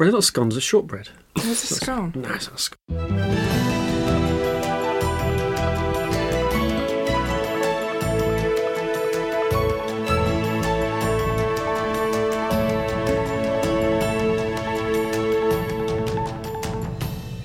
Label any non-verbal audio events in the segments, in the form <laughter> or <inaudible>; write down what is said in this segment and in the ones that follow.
It's not scones, it's shortbread. What's a scone? No, it's not scone.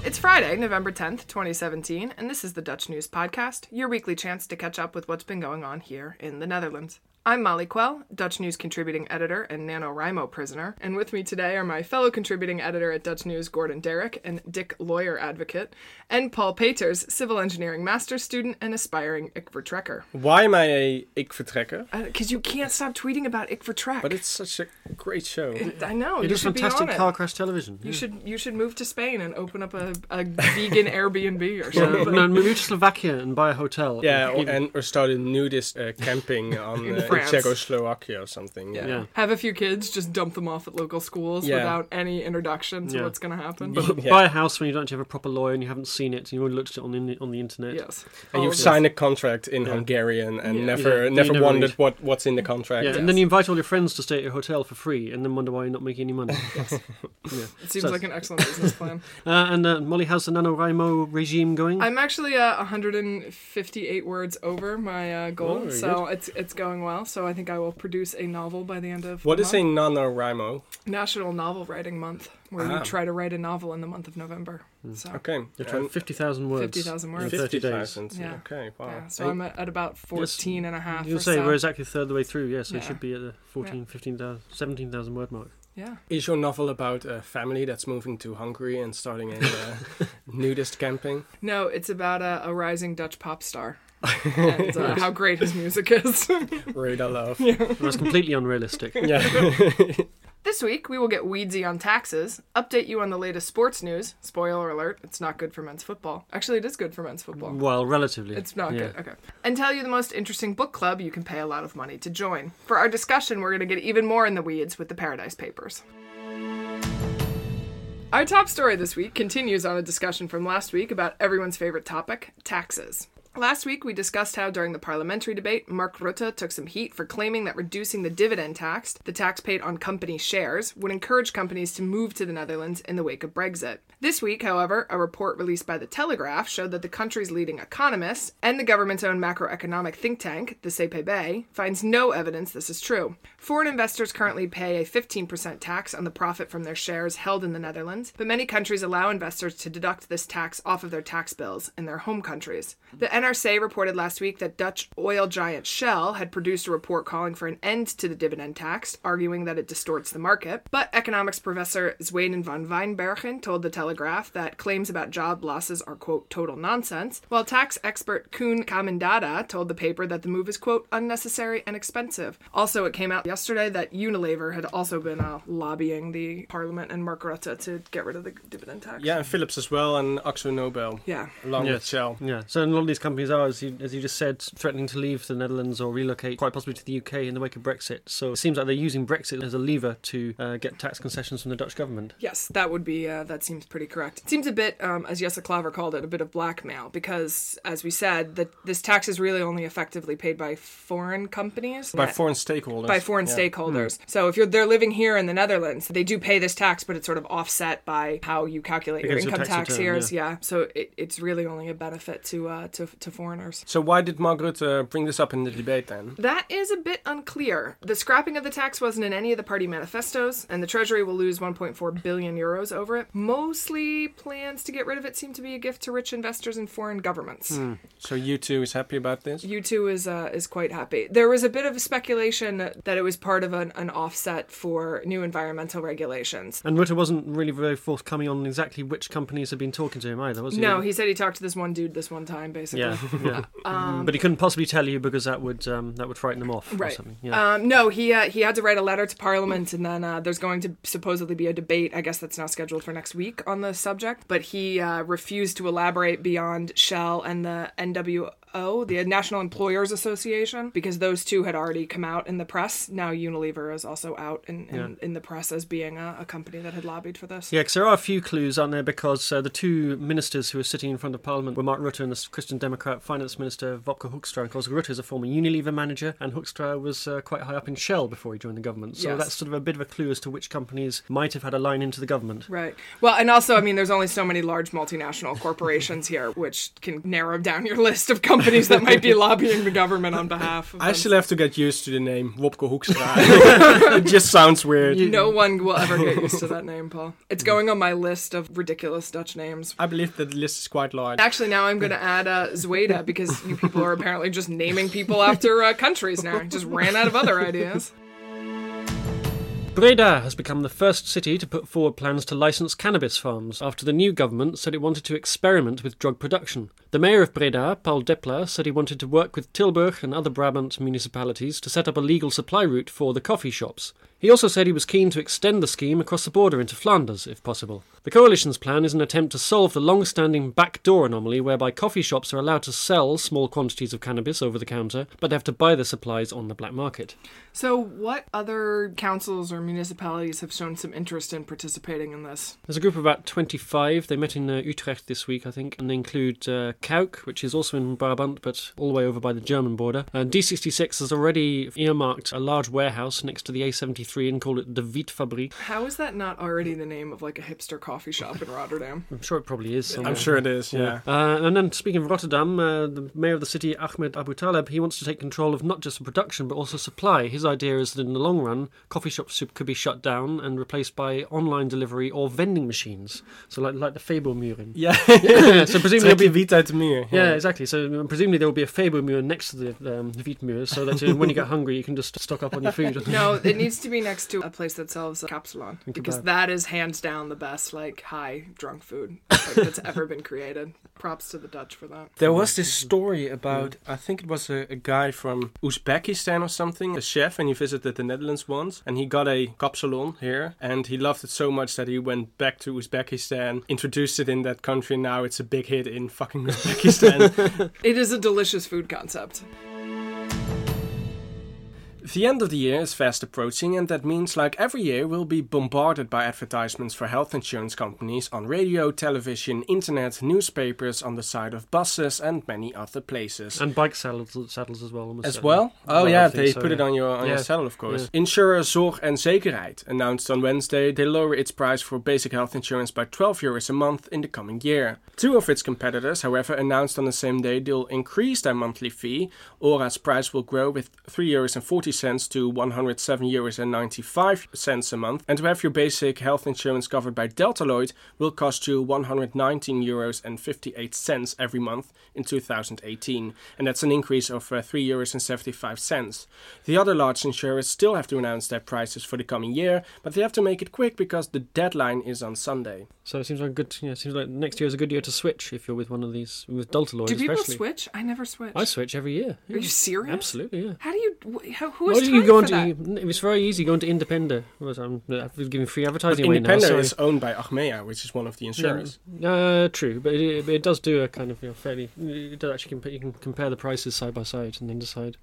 It's Friday, November 10th, 2017, and this is the Dutch News Podcast, your weekly chance to catch up with what's been going on here in the Netherlands. I'm Molly Quell, Dutch News contributing editor and NaNoWriMo prisoner, and with me today are my fellow contributing editor at Dutch News, Gordon Darroch, and Dick Lawyer Advocate, and Paul Peters, civil engineering master's student and aspiring Ik Vertrekker. Why am I a Ik Vertrekker? Because you can't stop tweeting about Ik Vertrek. But it's such a great show. I know. It you is should be fantastic on it. car crash television. You yeah. should you should move to Spain and open up a, a vegan <laughs> Airbnb or something. no, move to Slovakia and buy a hotel. Yeah, or, Even- and or started nudist uh, camping <laughs> on In uh, in France. Czechoslovakia or something. Yeah. Yeah. Have a few kids, just dump them off at local schools Yeah. without any introduction to Yeah. what's going to happen. But Yeah. buy a house when you don't have a proper lawyer and you haven't seen it and you've only looked at it on the on the internet. yes. And All you've signed a contract in Yeah. Hungarian and Yeah. never Yeah, never never wondered read. what what's in the contract. Yeah, Yes. and then you invite all your friends to stay at your hotel for free, and then wonder why you're not making any money. <laughs> yeah. It seems So- like an excellent business plan. <laughs> Uh, and uh, Molly, how's the NaNoWriMo regime going? I'm actually uh, 158 words over my uh, goal, Oh, very so it's it's going well. So I think I will produce a novel by the end of What the is a month. NaNoWriMo? National Novel Writing Month, where Ah. we try to write a novel in the month of November. So. Okay. You're trying and 50,000 words. 50,000 in words. 30 days. 50,000. Yeah. Okay, wow. Yeah, so I'm at, at about 14 and a half You'll or say so. we're exactly a third of the way through, yeah, so Yeah. you should be at the 14, 15,000, 17,000 word mark. Yeah. Is your novel about a family that's moving to Hungary and starting a uh, <laughs> nudist camping? No, it's about a, a rising Dutch pop star and uh, <laughs> how great his music is. <laughs> Radar love. That's completely unrealistic. Yeah. <laughs> this week, we will get weedsy on taxes, update you on the latest sports news. Spoiler alert, it's not good for men's football. Actually, it is good for men's football. Well, relatively. It's not yeah. good. Okay. And tell you the most interesting book club you can pay a lot of money to join. For our discussion, we're going to get even more in the weeds with the Paradise Papers. Our top story this week continues on a discussion from last week about everyone's favorite topic taxes. Last week, we discussed how during the parliamentary debate, Mark Rutte took some heat for claiming that reducing the dividend tax, the tax paid on company shares, would encourage companies to move to the Netherlands in the wake of Brexit. This week, however, a report released by The Telegraph showed that the country's leading economists and the government's own macroeconomic think tank, the CPB, finds no evidence this is true. Foreign investors currently pay a 15% tax on the profit from their shares held in the Netherlands, but many countries allow investors to deduct this tax off of their tax bills in their home countries. The NRC reported last week that Dutch oil giant Shell had produced a report calling for an end to the dividend tax, arguing that it distorts the market. But economics professor Sweder van Wijnbergen told the Telegraph that claims about job losses are, quote, total nonsense, while tax expert Koen Caminada told the paper that the move is, quote, unnecessary and expensive. Also, it came out yesterday that Unilever had also been uh, lobbying the parliament and Mark Rutte to get rid of the dividend tax. yeah, and Philips as well, and Akzo Nobel, Yeah. along with Shell. Yeah, so a lot of these companies are, as you, as you just said, threatening to leave the Netherlands or relocate, quite possibly to the UK in the wake of Brexit. So it seems like they're using Brexit as a lever to uh, get tax concessions from the Dutch government. Yes, that would be uh, that seems pretty correct. It seems a bit, um, as Jesse Klaver called it, a bit of blackmail because, as we said, that this tax is really only effectively paid by foreign companies, By foreign stakeholders. by foreign Yeah. stakeholders. So if you're they're living here in the Netherlands, they do pay this tax, but it's sort of offset by how you calculate your income tax return, years. Yeah. so it, it's really only a benefit to uh, to to foreigners. So why did Mark Rutte uh, bring this up in the debate then? That is a bit unclear. The scrapping of the tax wasn't in any of the party manifestos, and the Treasury will lose 1.4 billion euros over it. Mostly plans to get rid of it seem to be a gift to rich investors and foreign governments. So U2 is happy about this? U2 is uh, is quite happy. There was a bit of speculation that it was part of an, an offset for new environmental regulations. And Rutte wasn't really very forthcoming on exactly which companies had been talking to him either, was he? No, he said he talked to this one dude this one time, basically. Yeah, <laughs> yeah. but he couldn't possibly tell you because that would um, that would frighten them off or Right. something. Yeah. Um, no, he uh, he had to write a letter to Parliament, and then uh, there's going to supposedly be a debate. I guess that's now scheduled for next week on the subject. But he uh, refused to elaborate beyond Shell and the NW NEO, the National Employers Association, because those two had already come out in the press. Now Unilever is also out in, in, Yeah. in the press as being a, a company that had lobbied for this. Yeah, because there are a few clues, aren't there? Because uh, the two ministers who were sitting in front of Parliament were Mark Rutte and the Christian Democrat Finance Minister Wopke Hoekstra. Of course, Rutte is a former Unilever manager, and Hoekstra was uh, quite high up in Shell before he joined the government. So Yes. that's sort of a bit of a clue as to which companies might have had a line into the government. Right. Well, and also, I mean, there's only so many large multinational corporations here, which can narrow down your list of companies that might be lobbying the government on behalf of I them. still have to get used to the name Wopke Hoekstra. <laughs> it just sounds weird. No one will ever get used to that name, Paul. It's going on my list of ridiculous Dutch names. I believe that the list is quite large. Actually, now I'm going to add uh, Zweden because you people are apparently just naming people after uh, countries now. Just ran out of other ideas. Breda has become the first city to put forward plans to license cannabis farms after the new government said it wanted to experiment with drug production. The mayor of Breda, Paul Depla, said he wanted to work with Tilburg and other Brabant municipalities to set up a legal supply route for the coffee shops. He also said he was keen to extend the scheme across the border into Flanders, if possible. The coalition's plan is an attempt to solve the long standing backdoor anomaly whereby coffee shops are allowed to sell small quantities of cannabis over the counter, but they have to buy the supplies on the black market. So, what other councils or municipalities have shown some interest in participating in this? There's a group of about 25. They met in uh, Utrecht this week, I think, and they include uh, Cuijk, which is also in Brabant, but all the way over by the German border. And D66 has already earmarked a large warehouse next to the A73 and called it the Wietfabrik. How is that not already the name of like a hipster coffee shop in Rotterdam? I'm sure it probably is. somewhere. I'm sure it is, yeah. Uh, and then speaking of Rotterdam, uh, the mayor of the city, Ahmed Aboutaleb, he wants to take control of not just the production but also supply. His idea is that in the long run, coffee shops could be shut down and replaced by online delivery or vending machines. So like like the Fabelmuren. Yeah, <laughs> so presumably <laughs> there'll be wiet uit de muur. Yeah, exactly. So um, presumably there will be a Fabelmuur next to the um, Wietmuur, so that uh, when you get hungry, you can just stock up on your food. <laughs> No, it needs to be next to a place that sells kapsalon because kebab. that is hands down the best like high drunk food like, that's <laughs> ever been created. Props to the Dutch for that. There was this story about, I think it was a, a guy from Uzbekistan or something, a chef, and he visited the Netherlands once, and he got a kapsalon here, and he loved it so much that he went back to Uzbekistan, introduced it in that country, and now it's a big hit in fucking Uzbekistan. <laughs> It is a delicious food concept. The end of the year is fast approaching, and that means, like every year, we'll be bombarded by advertisements for health insurance companies on radio, television, internet, newspapers, on the side of buses, and many other places. and bike saddles, saddles as well. As certainly. well? Oh Well, yeah, they so, put it on your on your saddle, of course. Yeah. Insurer Zorg en Zekerheid announced on Wednesday they lower its price for basic health insurance by 12 euros a month in the coming year. Two of its competitors, however, announced on the same day they'll increase their monthly fee. OHRA's price will grow with 3 euros and 40 cents to 107 euros and 95 cents a month, and to have your basic health insurance covered by Delta Lloyd will cost you 119 euros and 58 cents every month in 2018, and that's an increase of uh, 3 euros and 75 cents. The other large insurers still have to announce their prices for the coming year, but they have to make it quick because the deadline is on Sunday. So it seems like a good. Yeah, it seems like next year is a good year to switch if you're with one of these with Delta Lloyd. Do people especially. switch? I never switch. I switch every year. Are you serious? Absolutely, yeah. How do you? wh- How, who Why has do you go for into? that? It's very easy. going to Independer. Well, I'm, I'm giving free But advertising away now. Is owned by Achmea, which is one of the insurers. Yeah, uh, true, but it, it does do a kind of you know, fairly. It does actually compare. You can compare the prices side by side and then decide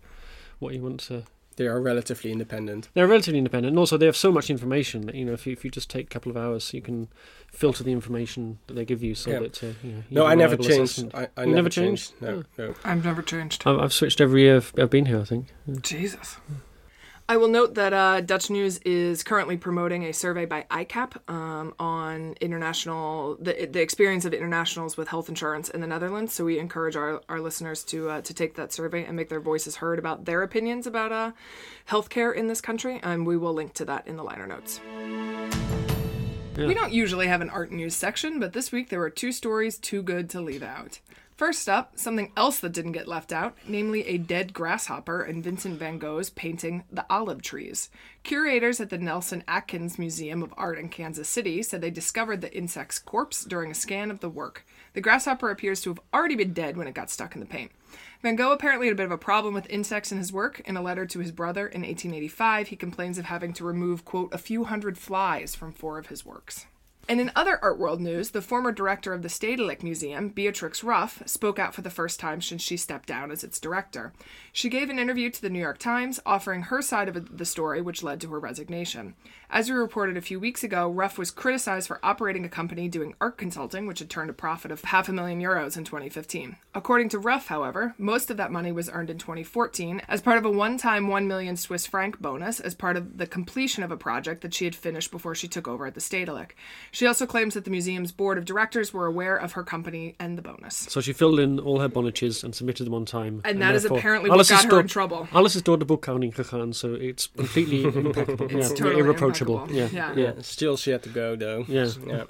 what you want to. They are relatively independent. They're relatively independent, and also they have so much information that you know if you, if you just take a couple of hours, you can filter the information that they give you so Yeah. that uh, you know. you No, have I a never reliable changed. assessment. I, I never, never changed. changed? No, no. I've never changed. I've, I've switched every year I've, I've been here. I think. Jesus. I will note that uh, Dutch News is currently promoting a survey by ICAP um, on international the, the experience of internationals with health insurance in the Netherlands. So we encourage our, our listeners to uh, to take that survey and make their voices heard about their opinions about uh, healthcare in this country. And we will link to that in the liner notes. Yeah. We don't usually have an art news section, but this week there were two stories too good to leave out. First up, something else that didn't get left out, namely a dead grasshopper in Vincent van Gogh's painting The Olive Trees. Curators at the Nelson Atkins Museum of Art in Kansas City said they discovered the insect's corpse during a scan of the work. The grasshopper appears to have already been dead when it got stuck in the paint. Van Gogh apparently had a bit of a problem with insects in his work. In a letter to his brother in 1885, he complains of having to remove, quote, a few hundred flies from four of his works. And in other art world news, the former director of the Stedelijk Museum, Beatrix Ruf, spoke out for the first time since she stepped down as its director. She gave an interview to the New York Times, offering her side of the story, which led to her resignation. As we reported a few weeks ago, Ruf was criticized for operating a company doing art consulting, which had turned a profit of half a million euros in 2015. According to Ruf, however, most of that money was earned in 2014 as part of a one time 1 million Swiss franc bonus as part of the completion of a project that she had finished before she took over at the Stedelijk. She also claims that the museum's board of directors were aware of her company and the bonus. So she filled in all her bonnetjes and submitted them on time. And that is therefore- apparently what Alles got is her door- in trouble. Alles is door de boekhouding gegaan, so it's completely <laughs> impeccable. It's yeah, totally irreproachable. impeccable. Yeah. Yeah. yeah. Still, she had to go though. Yeah. yeah.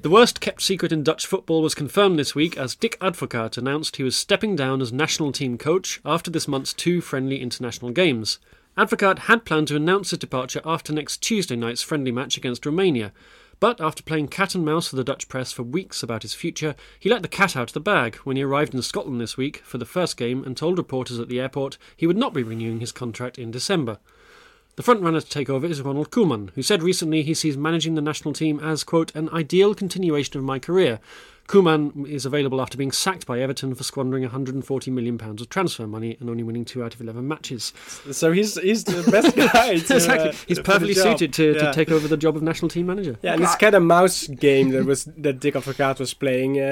The worst kept secret in Dutch football was confirmed this week as Dick Advocaat announced he was stepping down as national team coach after this month's two friendly international games. Advocaat had planned to announce his departure after next Tuesday night's friendly match against Romania, but after playing cat and mouse with the Dutch press for weeks about his future, he let the cat out of the bag when he arrived in Scotland this week for the first game and told reporters at the airport he would not be renewing his contract in December. The frontrunner to take over is Ronald Koeman, who said recently he sees managing the national team as, quote, an ideal continuation of my career. Koeman is available after being sacked by Everton for squandering £140 million of transfer money and only winning two out of 11 matches. So he's he's the best guy. <laughs> To, exactly. uh, He's for perfectly suited to, Yeah. to take over the job of national team manager. Yeah, and this cat and mouse game that was that Dick Advocaat was playing. Uh,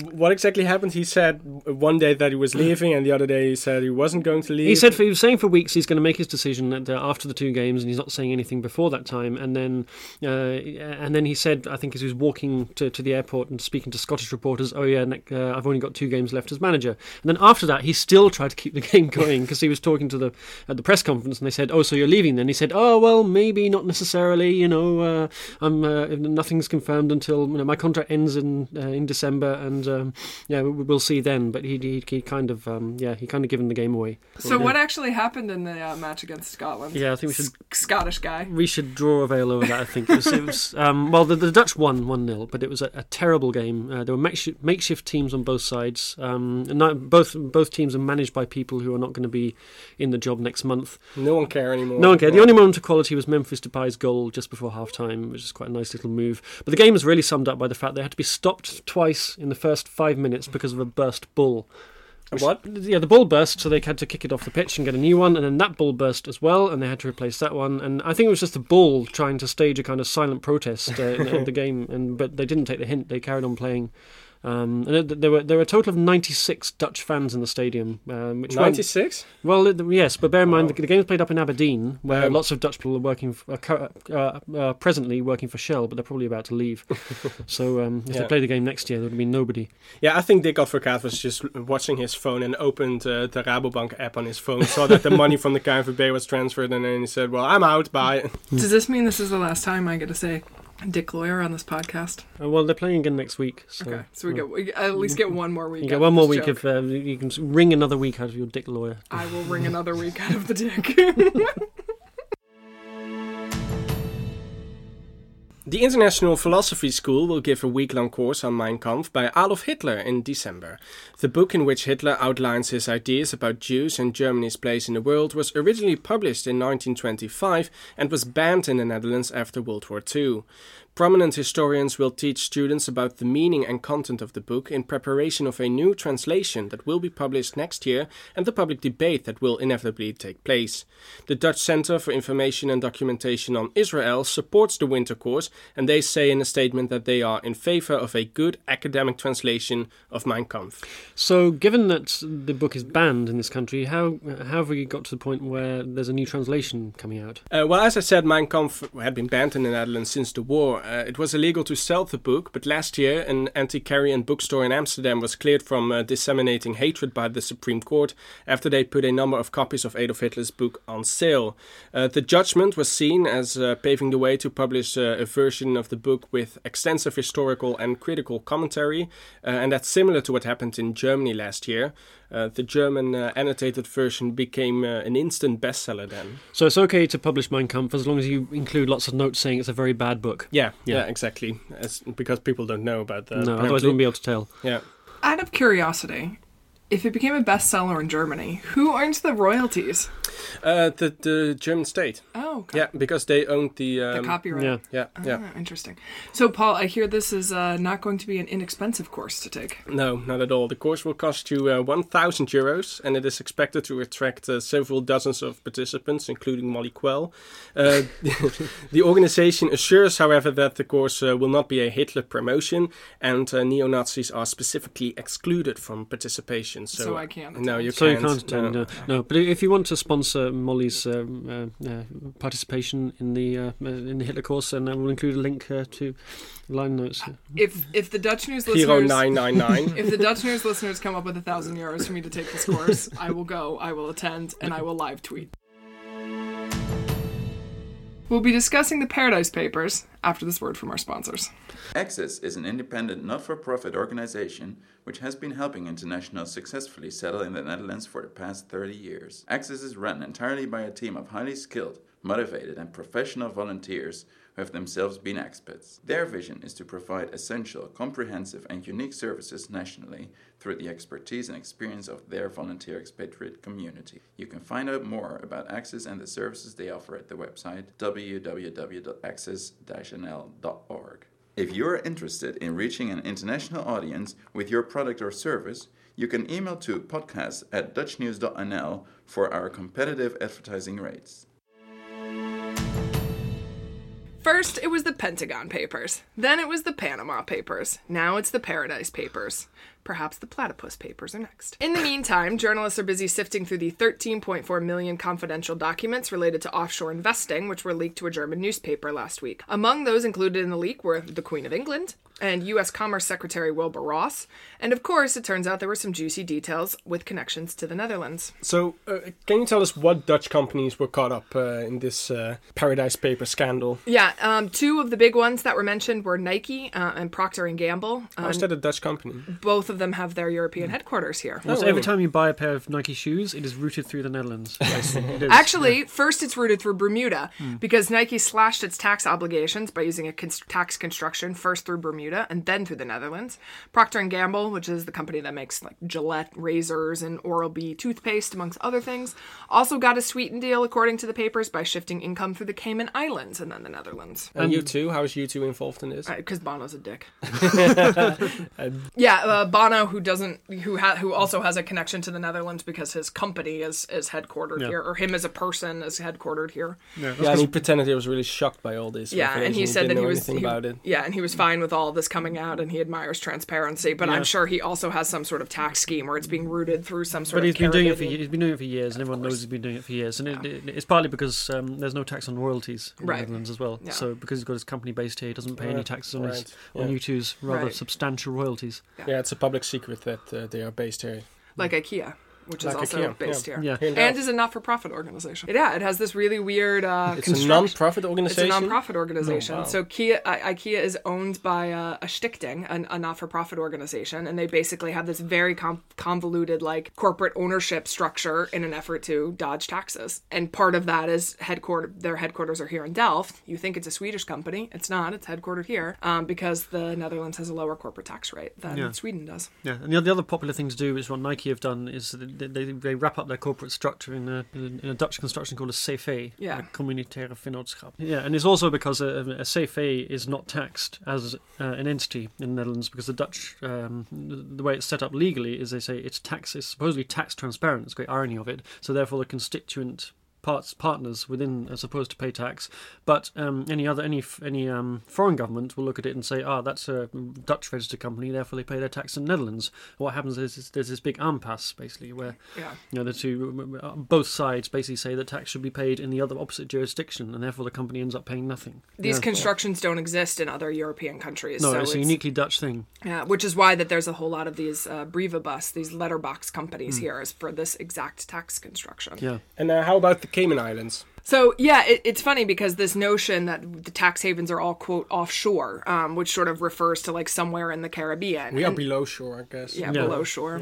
uh, what exactly happened? He said one day that he was leaving, and the other day he said he wasn't going to leave. He said for, he was saying for weeks he's going to make his decision at, uh, after the two games, and he's not saying anything before that time. And then, uh, and then he said, I think as he was walking to, to the airport and speaking to Scottish reporters, "Oh yeah, ne- uh, I've only got two games left as manager." And then after that, he still tried to keep the <laughs> game going because he was talking to the at the press conference, and they said, "Oh, so you're leaving?" Then he said, "Oh well, maybe not necessarily. You know, uh, I'm uh, nothing's confirmed until you know, my contract ends in uh, in December, and um, yeah, we, we'll see then." But he he, he kind of um, yeah he kind of given the game away. So, what actually happened in the uh, match against Scotland? Yeah, I think we should S- Scottish guy. we should draw a veil over that. I think it was, it was um, well, the, the Dutch won one 0 but it was a, a terrible game. There were makeshift, makeshift teams on both sides. Um, and not, both both teams are managed by people who are not going to be in the job next month. no one care anymore. No one cared. The only moment of quality was Memphis Depay's goal just before half time, which is quite a nice little move. But the game was really summed up by the fact they had to be stopped twice in the first five minutes because of a burst bull. What? Yeah, the ball burst, so they had to kick it off the pitch and get a new one, and then that ball burst as well, and they had to replace that one. And I think it was just the bull trying to stage a kind of silent protest uh, in, in the <laughs> game, and but they didn't take the hint. They carried on playing. Um, and it- there were there were a total of 96 Dutch fans in the stadium, um, which weren't- Ninety six. well, it- yes, but bear in mind Wow. the, the game's played up in Aberdeen, where Um, lots of Dutch people are working, f are uh, uh, presently working for Shell, but they're probably about to leave. <laughs> so um, if they play the game next year, there would be nobody. Yeah, I think Dick Advocaat was just watching his phone and opened uh, the Rabobank app on his phone, saw that the money from the KNVB was transferred, and then he said, "Well, I'm out. Bye." Does this mean this is the last time I get to say Dick Lawyer on this podcast? Uh, well, they're playing again next week, so Okay, so we well, get we at least get one more week. you get one more week joke. of uh, you can wring another week out of your dick lawyer. I will wring another week out of the <laughs> dick. <laughs> The International Philosophy School will give a week long course on Mein Kampf by Adolf Hitler in December. The book in which Hitler outlines his ideas about Jews and Germany's place in the world was originally published in 1925 and was banned in the Netherlands after World War II. Prominent historians will teach students about the meaning and content of the book in preparation of a new translation that will be published next year and the public debate that will inevitably take place. The Dutch Center for Information and Documentation on Israel supports the winter course, and they say in a statement that they are in favor of a good academic translation of Mein Kampf. So, given that the book is banned in this country, how how have we got to the point where there's a new translation coming out? Uh, well, as I said, Mein Kampf had been banned in the Netherlands since the war. Uh, it was illegal to sell the book, but last year an antiquarian bookstore in Amsterdam was cleared from uh, disseminating hatred by the Supreme Court after they put a number of copies of Adolf Hitler's book on sale. Uh, the judgment was seen as uh, paving the way to publish uh, a version of the book with extensive historical and critical commentary, uh, and that's similar to what happened in Germany last year. Uh, the German uh, annotated version became uh, an instant bestseller then. So it's okay to publish Mein Kampf as long as you include lots of notes saying it's a very bad book. Yeah, yeah, Yeah. exactly. As, because people don't know about that. no, otherwise apparently. wouldn't be able to tell. Yeah. Out of curiosity, if it became a bestseller in Germany, who earns the royalties? Uh, the the German state. Oh, okay. Yeah, because they owned the. The Um, copyright. Yeah. yeah, yeah. Ah, interesting. So, Paul, I hear this is uh, not going to be an inexpensive course to take. No, not at all. The course will cost you uh, 1,000 euros, and it is expected to attract uh, several dozens of participants, including Molly Quell. Uh, <laughs> the organization assures, however, that the course uh, will not be a Hitler promotion, and uh, neo Nazis are specifically excluded from participation. So, So I can't No, you So you can't. can't attend. no. No. no, but if you want to sponsor Molly's um, uh, uh, participation in the uh, uh, in the Hitler course, then I will include a link uh, to line notes. If if the Dutch News Hero listeners 999. <laughs> if the Dutch News listeners come up with a thousand euros for me to take this course, I will go, I will attend, and I will live tweet. We'll be discussing the Paradise Papers after this word from our sponsors. Access is an independent, not for profit organization which has been helping internationals successfully settle in the Netherlands for the past 30 years. Access is run entirely by a team of highly skilled, motivated, and professional volunteers who have themselves been expats. Their vision is to provide essential, comprehensive, and unique services nationally through the expertise and experience of their volunteer expatriate community. You can find out more about Access and the services they offer at the website www.access-nl.org. If you are interested in reaching an international audience with your product or service, you can email to podcast at dutchnews.nl for our competitive advertising rates. First, it was the Pentagon Papers. Then it was the Panama Papers. Now it's the Paradise Papers. Perhaps the Platypus Papers are next. In the meantime, journalists are busy sifting through the 13.4 million confidential documents related to offshore investing, which were leaked to a German newspaper last week. Among those included in the leak were the Queen of England and U.S. Commerce Secretary Wilbur Ross. And of course, it turns out there were some juicy details with connections to the Netherlands. So, uh, can you tell us what Dutch companies were caught up uh, in this uh, Paradise Paper scandal? Yeah, um, two of the big ones that were mentioned were Nike uh, and Procter and Gamble. How Um, is that a Dutch company? both of them have their European hmm. headquarters here. So oh. every time you buy a pair of Nike shoes, it is routed through the Netherlands. <laughs> Yes, it is. Actually, first it's rooted through Bermuda hmm. because Nike slashed its tax obligations by using a cons- tax construction first through Bermuda and then through the Netherlands. Procter and Gamble, which is the company that makes like Gillette razors and Oral-B toothpaste amongst other things, also got a sweetened deal according to the papers by shifting income through the Cayman Islands and then the Netherlands. And you too? How is U2 involved in this? Uh, because Bono's a dick. <laughs> <laughs> yeah, uh, Bono, who doesn't, who ha- who also has a connection to the Netherlands because his company is is headquartered Yeah. here, or him as a person is headquartered here. Yeah, Yeah, and he pretended he was really shocked by all this. Yeah, and he information. said that he was anything he- about it. Yeah, and he was fine with all this coming out, and he admires transparency. But Yeah. I'm sure he also has some sort of tax scheme where it's being rooted through some sort But he's of. been doing it for he's been doing it for years, and everyone knows he's been doing it for years. And it, it, it's partly because um, there's no tax on royalties in Right. the Netherlands as well. Yeah. So because he's got his company based here, he doesn't pay any taxes on his on yeah. U2's rather Right. substantial royalties. Yeah, it's a public secret that uh, they are based here. like IKEA, which is also IKEA, based yeah. here. Yeah. Here in And Delft. is a not-for-profit organization. Yeah, it has this really weird. Uh, It's a non-profit organization. It's a non-profit organization. Oh, wow. So Kia, I- IKEA is owned by uh, a Stichting, an, a not-for-profit organization, and they basically have this very com- convoluted, like corporate ownership structure in an effort to dodge taxes. And part of that is headquarter. Their headquarters are here in Delft. You think it's a Swedish company? It's not. It's headquartered here um, because the Netherlands has a lower corporate tax rate than Yeah. Sweden does. Yeah, and the the other popular thing to do is what Nike have done is they, they, wrap up their corporate structure in a, in a Dutch construction called a CV, Yeah. a commanditaire vennootschap. Yeah, and it's also because a, a CV is not taxed as uh, an entity in the Netherlands because the Dutch, um, the the way it's set up legally is they say it's tax, it's supposedly tax transparent. It's great irony of it. So therefore, the constituent parts partners within are supposed to pay tax, but um, any other any any um, foreign government will look at it and say, ah, that's a Dutch registered company, therefore they pay their tax in the Netherlands. What happens is, is there's this big impasse basically where Yeah. you know the two uh, both sides basically say that tax should be paid in the other opposite jurisdiction, and therefore the company ends up paying nothing. These Yeah. constructions don't exist in other European countries. no, so it's a uniquely Dutch thing. Yeah, which is why that there's a whole lot of these uh, Brievenbus, these letterbox companies here, is for this exact tax construction. Yeah. And uh, how about the Cayman Islands? So yeah, it, it's funny because this notion that the tax havens are all quote offshore, um, which sort of refers to like somewhere in the Caribbean. We are And- below shore, I guess. yeah, Yeah. below shore.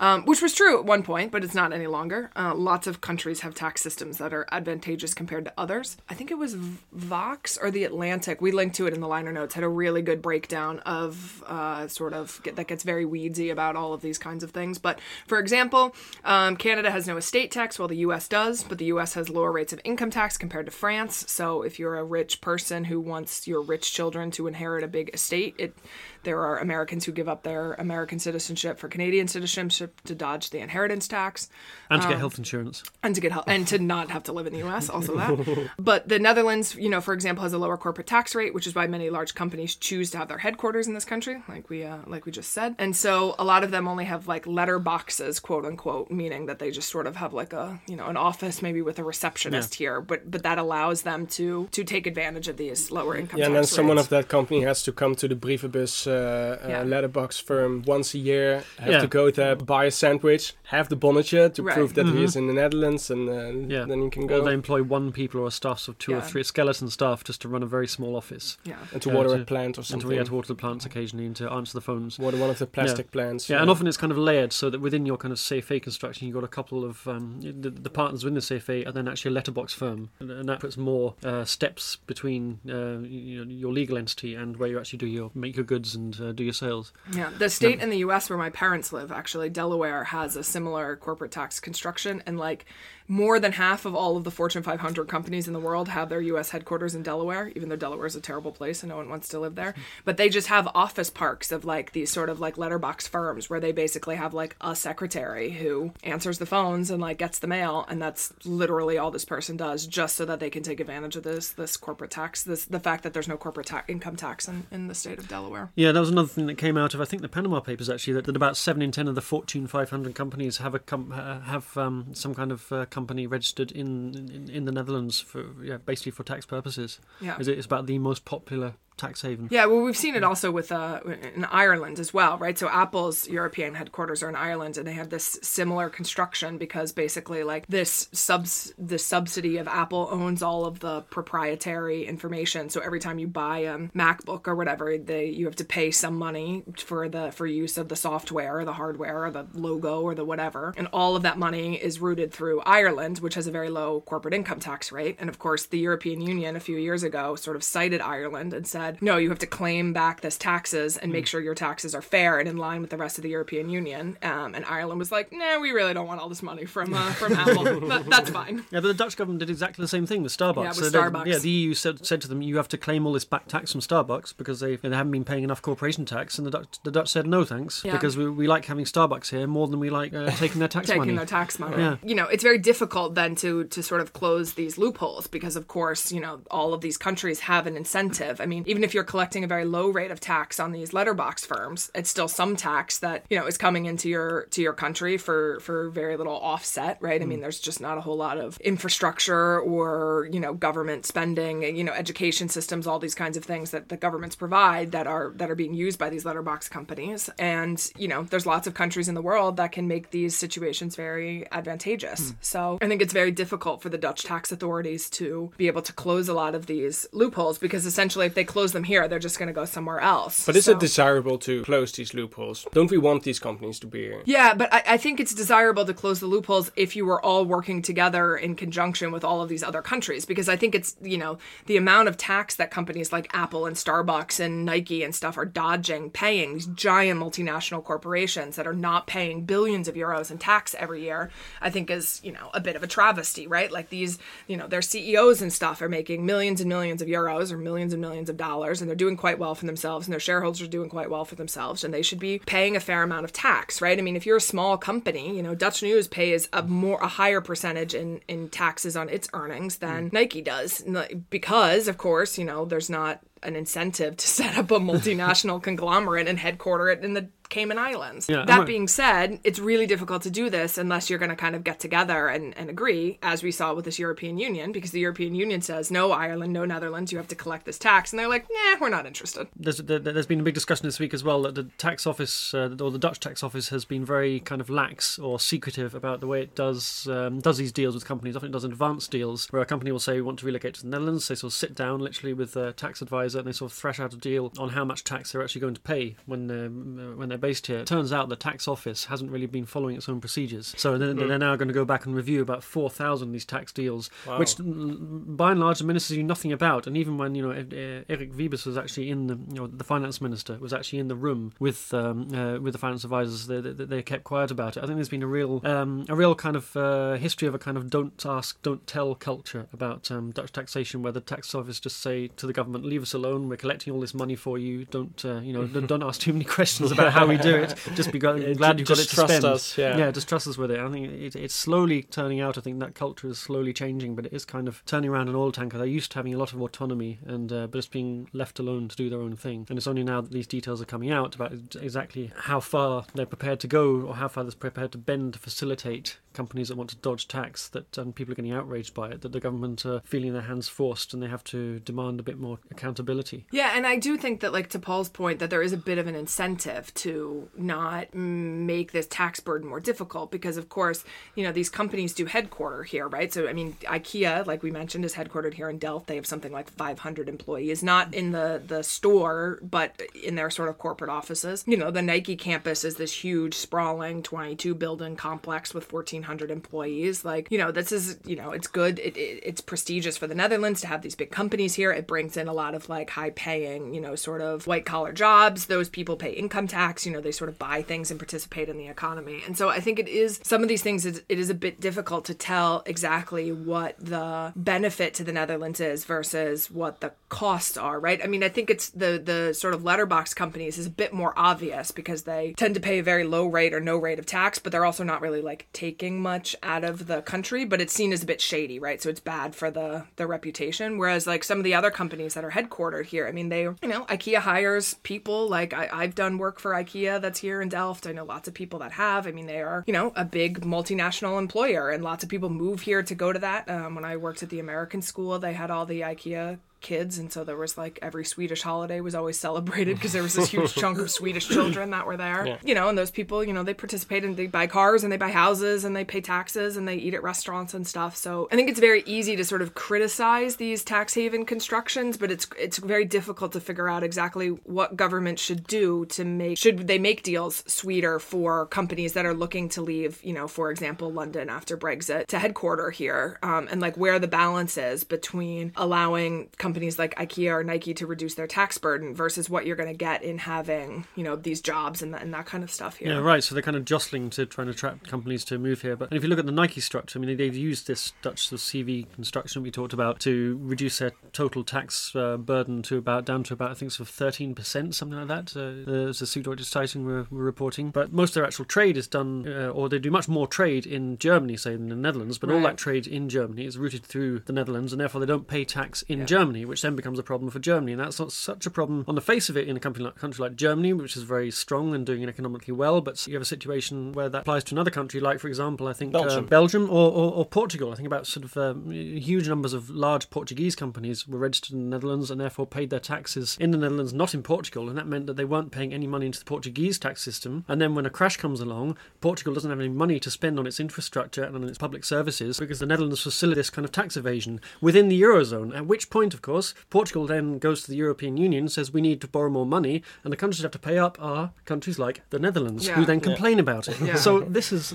Um, which was true at one point, but it's not any longer. Uh, lots of countries have tax systems that are advantageous compared to others. I think it was Vox or the Atlantic. We linked to it in the liner notes. Had a really good breakdown of uh, sort of that gets very weedsy about all of these kinds of things. But for example, um, Canada has no estate tax, while the U.S. does, but the U.S. has lower rates of income tax compared to France. So if you're a rich person who wants your rich children to inherit a big estate, it there are Americans who give up their American citizenship for Canadian citizenship to dodge the inheritance tax And to Um, get health insurance. and to get help and to not have to live in the U.S. Also that, <laughs> but the Netherlands, you know, for example, has a lower corporate tax rate, which is why many large companies choose to have their headquarters in this country, like we uh, like we just said. And so a lot of them only have like letter boxes, quote unquote, meaning that they just sort of have like a you know an office maybe with a receptionist here, but but that allows them to to take advantage of these lower income. Yeah, and tax then someone of that company has to come to the Brievenbus uh, uh, Yeah. letterbox firm once a year, have Yeah. to go there, buy a sandwich, have the bonnetje to Right. prove that he is in the Netherlands, and uh, Yeah. then you can Or go they employ one people or a staff of two or three skeleton staff just to run a very small office. yeah. and to uh, water to- a plant or And something. to, yeah, to water the plants occasionally and to answer the phones. water one of the plastic plants. Yeah, and often it's kind of layered so that within your kind of CV construction, you've got a couple of um, the, the partners within the CV are then actually a letterbox firm, and, and that puts more uh, steps between uh, you know, your legal entity and where you actually do your make your goods and uh, do your sales. Yeah, the state in the U.S. where my parents live, actually, Delaware has a similar corporate tax construction, and like more than half of all of the Fortune 500 companies in the world have their U.S. headquarters in Delaware. Even though Delaware is a terrible place and no one wants to live there, but they just have office parks of like these sort of like letterbox firms where they basically have like a secretary who answers the phones and like gets the mail, and that's literally all this person does, just so that they can take advantage of this this corporate tax, this the fact that there's no corporate ta- income tax in, in the state of Delaware. Yeah, that was another thing that came out of I think the Panama Papers actually that, that about seven in ten of the Fortune 500 companies have a com- uh, have um, some kind of uh, company registered in, in in the Netherlands for yeah basically for tax purposes. Yeah. Is it- it's about the most popular tax haven. Yeah, well, we've seen it also with uh, in Ireland as well, right? So Apple's European headquarters are in Ireland, and they have this similar construction because basically, like this subs, the subsidy of Apple owns all of the proprietary information. So every time you buy a MacBook or whatever, they you have to pay some money for the for use of the software, or the hardware, or the logo, or the whatever, and all of that money is routed through Ireland, which has a very low corporate income tax rate. And of course, the European Union a few years ago sort of cited Ireland and said, no, you have to claim back this taxes and make sure your taxes are fair and in line with the rest of the European Union. Um, and Ireland was like, nah, we really don't want all this money from uh, from <laughs> Apple, but that's fine. Yeah, but the Dutch government did exactly the same thing with Starbucks. Yeah, with So they- Starbucks. yeah, the EU said, said to them, you have to claim all this back tax from Starbucks because they, they haven't been paying enough corporation tax. And the Dutch, the Dutch said, no thanks, Yeah. because we, we like having Starbucks here more than we like uh, taking their tax <laughs> taking money. Taking their tax money. Yeah. You know, it's very difficult then to to sort of close these loopholes because of course, you know, all of these countries have an incentive. I mean, even if you're collecting a very low rate of tax on these letterbox firms, it's still some tax that, you know, is coming into your to your country for for very little offset, right? I mean, mm. there's just not a whole lot of infrastructure or, you know, government spending, you know, education systems, all these kinds of things that the governments provide that are that are being used by these letterbox companies. And, you know, there's lots of countries in the world that can make these situations very advantageous. Mm. So I think it's very difficult for the Dutch tax authorities to be able to close a lot of these loopholes because essentially if they close them here, they're just going to go somewhere else. But is So- it desirable to close these loopholes? Don't we want these companies to be here? Yeah, but I, I think it's desirable to close the loopholes if you were all working together in conjunction with all of these other countries. Because I think it's, you know, the amount of tax that companies like Apple and Starbucks and Nike and stuff are dodging, paying these giant multinational corporations that are not paying billions of euros in tax every year, I think is, you know, a bit of a travesty, right? Like these, you know, their CEOs and stuff are making millions and millions of euros or millions and millions of dollars and they're doing quite well for themselves and their shareholders are doing quite well for themselves and they should be paying a fair amount of tax, right? I mean, if you're a small company, you know, Dutch News pays a more a higher percentage in in taxes on its earnings than mm. Nike does because of course, you know, there's not an incentive to set up a multinational <laughs> conglomerate and headquarter it in the Cayman Islands. Yeah, that I'm- being said, it's really difficult to do this unless you're going to kind of get together and, and agree, as we saw with this European Union, because the European Union says, no, Ireland, no, Netherlands, you have to collect this tax. And they're like, nah, we're not interested. There's, there, there's been a big discussion this week as well that the tax office uh, or the Dutch tax office has been very kind of lax or secretive about the way it does um, does these deals with companies. Often it does advanced deals where a company will say we want to relocate to the Netherlands. They sort of sit down literally with a tax advisor and they sort of thrash out a deal on how much tax they're actually going to pay when they're when they're based here. It turns out the tax office hasn't really been following its own procedures, so they're, they're now going to go back and review about four thousand of these tax deals, Wow. which mm, by and large the ministers knew nothing about. And even when you know Eric Wiebes was actually in the you know the finance minister was actually in the room with um, uh, with the finance advisors, they, they, they kept quiet about it. I think there's been a real um, a real kind of uh, history of a kind of don't ask, don't tell culture about um, Dutch taxation, where the tax office just say to the government, "Leave us alone. We're collecting all this money for you. Don't uh, you know? <laughs> don't, don't ask too many questions <laughs> about how we do it. <laughs> Just be glad, Yeah, glad you've got it to trust spend. us, yeah. just trust us with it. I think it, it's slowly turning out. I think that culture is slowly changing, but it is kind of turning around an oil tanker. They're used to having a lot of autonomy and uh, but it's being left alone to do their own thing. And it's only now that these details are coming out about exactly how far they're prepared to go or how far they're prepared to bend to facilitate companies that want to dodge tax that um, people are getting outraged by it, that the government are feeling their hands forced and they have to demand a bit more accountability. Yeah, and I do think that, like to Paul's point, that there is a bit of an incentive to not make this tax burden more difficult because, of course, you know these companies do headquarter here, right? So, I mean, IKEA, like we mentioned, is headquartered here in Delft. They have something like 500 employees, not in the the store, but in their sort of corporate offices. You know, the Nike campus is this huge, sprawling 22 building complex with 1,400 employees. Like, you know, this is, you know, it's good. It, it, it's prestigious for the Netherlands to have these big companies here. It brings in a lot of like high paying, you know, sort of white collar jobs. Those people pay income tax, you know, they sort of buy things and participate in the economy. And so I think it is some of these things, it is a bit difficult to tell exactly what the benefit to the Netherlands is versus what the costs are, right? I mean, I think it's the, the sort of letterbox companies is a bit more obvious because they tend to pay a very low rate or no rate of tax, but they're also not really like taking much out of the country, but it's seen as a bit shady, right? So it's bad for the the reputation. Whereas like some of the other companies that are headquartered here, I mean, they you know, IKEA hires people. Like I, I've done work for IKEA that's here in Delft. I know lots of people that have. I mean, they are you know a big multinational employer, and lots of people move here to go to that. Um, when I worked at the American school, they had all the IKEA kids and so there was like every swedish holiday was always celebrated because there was this huge chunk of swedish <coughs> children that were there. You know and those people you know they participate and they buy cars and they buy houses and they pay taxes and they eat at restaurants and stuff. So i think it's very easy to sort of criticize these tax haven constructions but it's it's very difficult to figure out exactly what government should do to make should they make deals sweeter for companies that are looking to leave you know for example london after brexit to headquarter here um, and like where the balance is between allowing companies like ikea or nike to reduce their tax burden versus what you're going to get in having you know these jobs and, and that kind of stuff here Yeah, right. So they're kind of jostling to try and attract companies to move here. But if you look at the Nike structure, I mean, they've used this Dutch sort of CV construction we talked about to reduce their total tax uh, burden to about down to about I think sort of thirteen percent, something like that. Uh, as the Süddeutsche Zeitung were, were reporting. But most of their actual trade is done, uh, or they do much more trade in Germany, say, than the Netherlands. But all that trade in Germany is routed through the Netherlands, and therefore they don't pay tax in Germany, which then becomes a problem for Germany. And that's not such a problem on the face of it in a country like, country like Germany, which is very strong and doing it economically well. But you have a situation where that applies to another country, like, for example, I think Belgium. Uh, Belgium or, or, or Portugal. I think about sort of um, huge numbers of large Portuguese companies were registered in the Netherlands and therefore paid their taxes in the Netherlands, not in Portugal. And that meant that they weren't paying any money into the Portuguese tax system. And then when a crash comes along, Portugal doesn't have any money to spend on its infrastructure and on its public services because the Netherlands facilitate this kind of tax evasion within the Eurozone. At which point, of course, Portugal then goes to the European Union, says we need to borrow more money, and the countries that have to pay up are countries like the Netherlands, who then complain about it. Yeah. So <laughs> this is,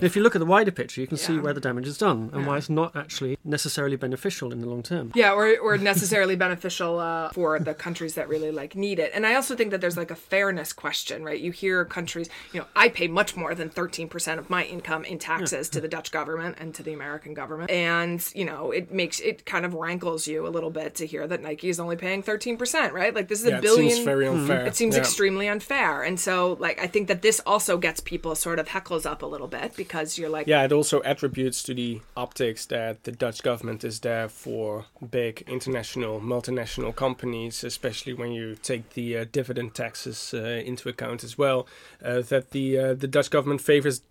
if you look at the wider picture, you can see where the damage is done and Yeah. why it's not actually necessarily beneficial in the long term. Yeah, or, or necessarily <laughs> beneficial uh, for the countries that really like need it. And I also think that there's like a fairness question, right? You hear countries, you know, I pay much more than 13% of my income in taxes to the Dutch government and to the American government. And, you know, it makes it kind of rankles you a little bit to hear that Nike is only paying 13%, right? Like this is Yeah, a it billion seems very unfair. it seems Yeah. extremely unfair. And so like I think that this also gets people sort of heckles up a little bit because you're like Yeah, it also attributes to the optics that the Dutch government is there for big international, multinational companies, especially when you take the uh, dividend taxes uh, into account as well. Uh, that the uh, the Dutch government favors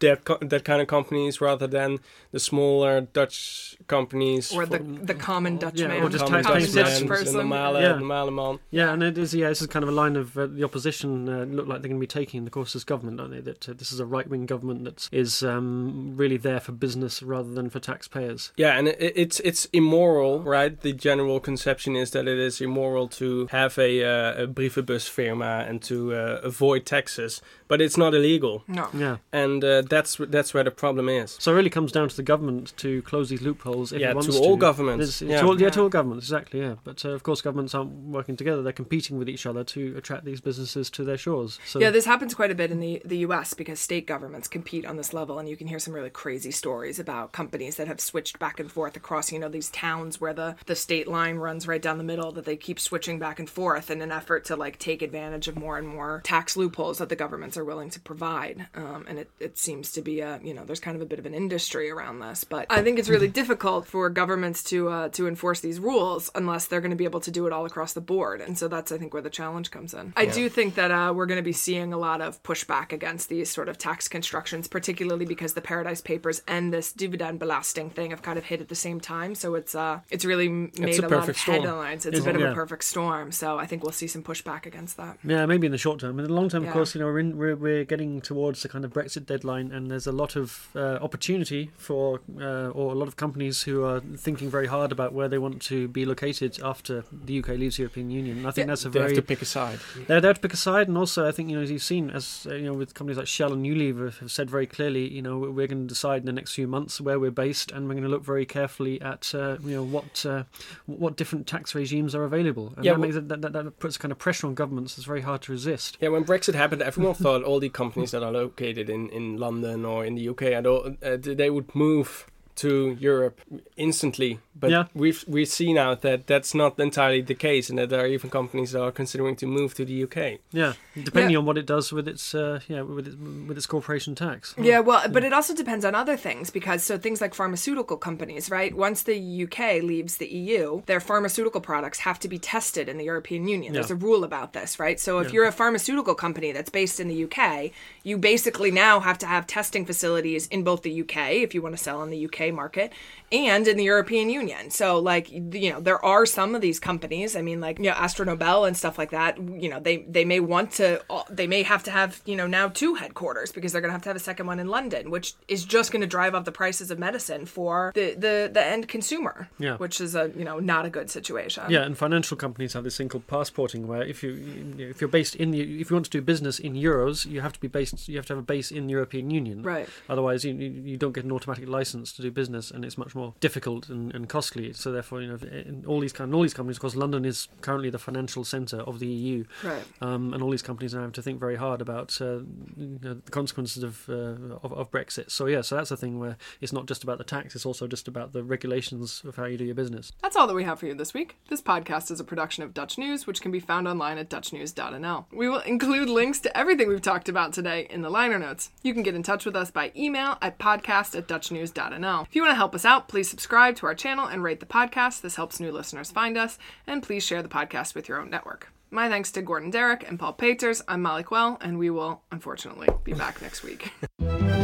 that co- that kind of companies rather than the smaller Dutch companies Or the for- the common Dutch Yeah, man, or just common tax- Dutch Dutch men, person. the normale, Yeah. normale man. Yeah, and it is. Yeah, this is kind of a line of uh, the opposition uh, look like they're going to be taking the course as government, don't they? That uh, this is a right wing government that is um, really there for business rather than for taxpayers. Yeah, and it, it's it's immoral, right? The general conception is that it is immoral to have a, uh, a brievenbusfirma and to uh, avoid taxes, but it's not illegal, No. Yeah. and uh, that's that's where the problem is. So it really comes down to the government to close these loopholes if Yeah, it wants to to. all governments. It's, it's Yeah. to all, yeah, Yeah. to all governments, exactly. Yeah, but uh, of course, governments aren't working together; they're competing with each other to attract these businesses to their shores. So Yeah, this happens quite a bit in the, the US because state governments compete on this level, and you can hear some really crazy stories about companies that have switched back and forth across, you know, these towns where the, the state line runs right down the middle, that they keep switching back and forth in an effort to like take advantage of more and more tax loopholes that the governments are willing to provide. Um, and it, it seems to be a, you know, there's kind of a bit of an industry around this. But I think it's really difficult for governments to uh, to enforce these rules unless they're going to be able to do it all across the board. And so that's, I think, where the challenge comes in. I do think that uh, we're going to be seeing a lot of pushback against these sort of tax constructions, particularly because the Paradise Papers and this dividend belasting thing have kind of hit at the same time. So it's uh, it's really made a a, lot of storm. headlines. It's a bit it? of Yeah. a perfect storm. So I think we'll see some pushback against that. Yeah, maybe in the short term. In the long term, Yeah. of course, you know, we're, in, we're we're getting towards the kind of Brexit deadline, and there's a lot of uh, opportunity for uh, or a lot of companies who are thinking very hard about where they want to be located after the UK leaves the European Union. And I think Yeah. that's a They have very to pick a side. they're there to pick a side, and also I think you know as you've seen, as uh, you know, with companies like Shell and Unilever have said very clearly, you know, we're going to decide in the next few months where we're based, and we're going to look very carefully at uh, you know what uh, what different tax regimes are available, and Yeah, that well- it, that, that, that puts kind of pressure on governments. It's very hard to resist. Yeah, when Brexit happened, everyone <laughs> thought all the companies that are located in, in London or in the UK, and all, uh, they would move to Europe instantly. But Yeah. we've we see now that that's not entirely the case, and that there are even companies that are considering to move to the UK. Yeah, depending Yeah. on what it does with its uh, yeah with its, with its corporation tax. Yeah, well, but it also depends on other things because so things like pharmaceutical companies, right? Once the UK leaves the EU, their pharmaceutical products have to be tested in the European Union. There's a rule about this, right? So if you're a pharmaceutical company that's based in the UK, you basically now have to have testing facilities in both the UK if you want to sell in the UK market and in the European Union. So like you know, there are some of these companies, I mean like, you know, Akzo Nobel and stuff like that, you know, they they may want to uh, they may have to have, you know, now two headquarters because they're going to have to have a second one in London, which is just going to drive up the prices of medicine for the the the end consumer, Yeah. which is a, you know, not a good situation. Yeah, and financial companies have this thing called passporting, where if you if you're based in the if you want to do business in euros, you have to be based you have to have a base in the European Union. Right. Otherwise, you you you don't get an automatic license to do business, and it's much more difficult and, and costly. So therefore, you know, in all these kind all these companies, of course, London is currently the financial centre of the EU, Right. um, and all these companies now have to think very hard about uh, you know, the consequences of, uh, of of Brexit. So yeah, so that's a thing where it's not just about the tax; it's also just about the regulations of how you do your business. That's all that we have for you this week. This podcast is a production of Dutch News, which can be found online at dutchnews.nl. We will include links to everything we've talked about today in the liner notes. You can get in touch with us by email at podcast at dutchnews.nl. If you want to help us out, please subscribe to our channel and rate the podcast. This helps new listeners find us. And please share the podcast with your own network. My thanks to Gordon Darroch and Paul Paters. I'm Molly Quell, and we will, unfortunately, be back next week. <laughs>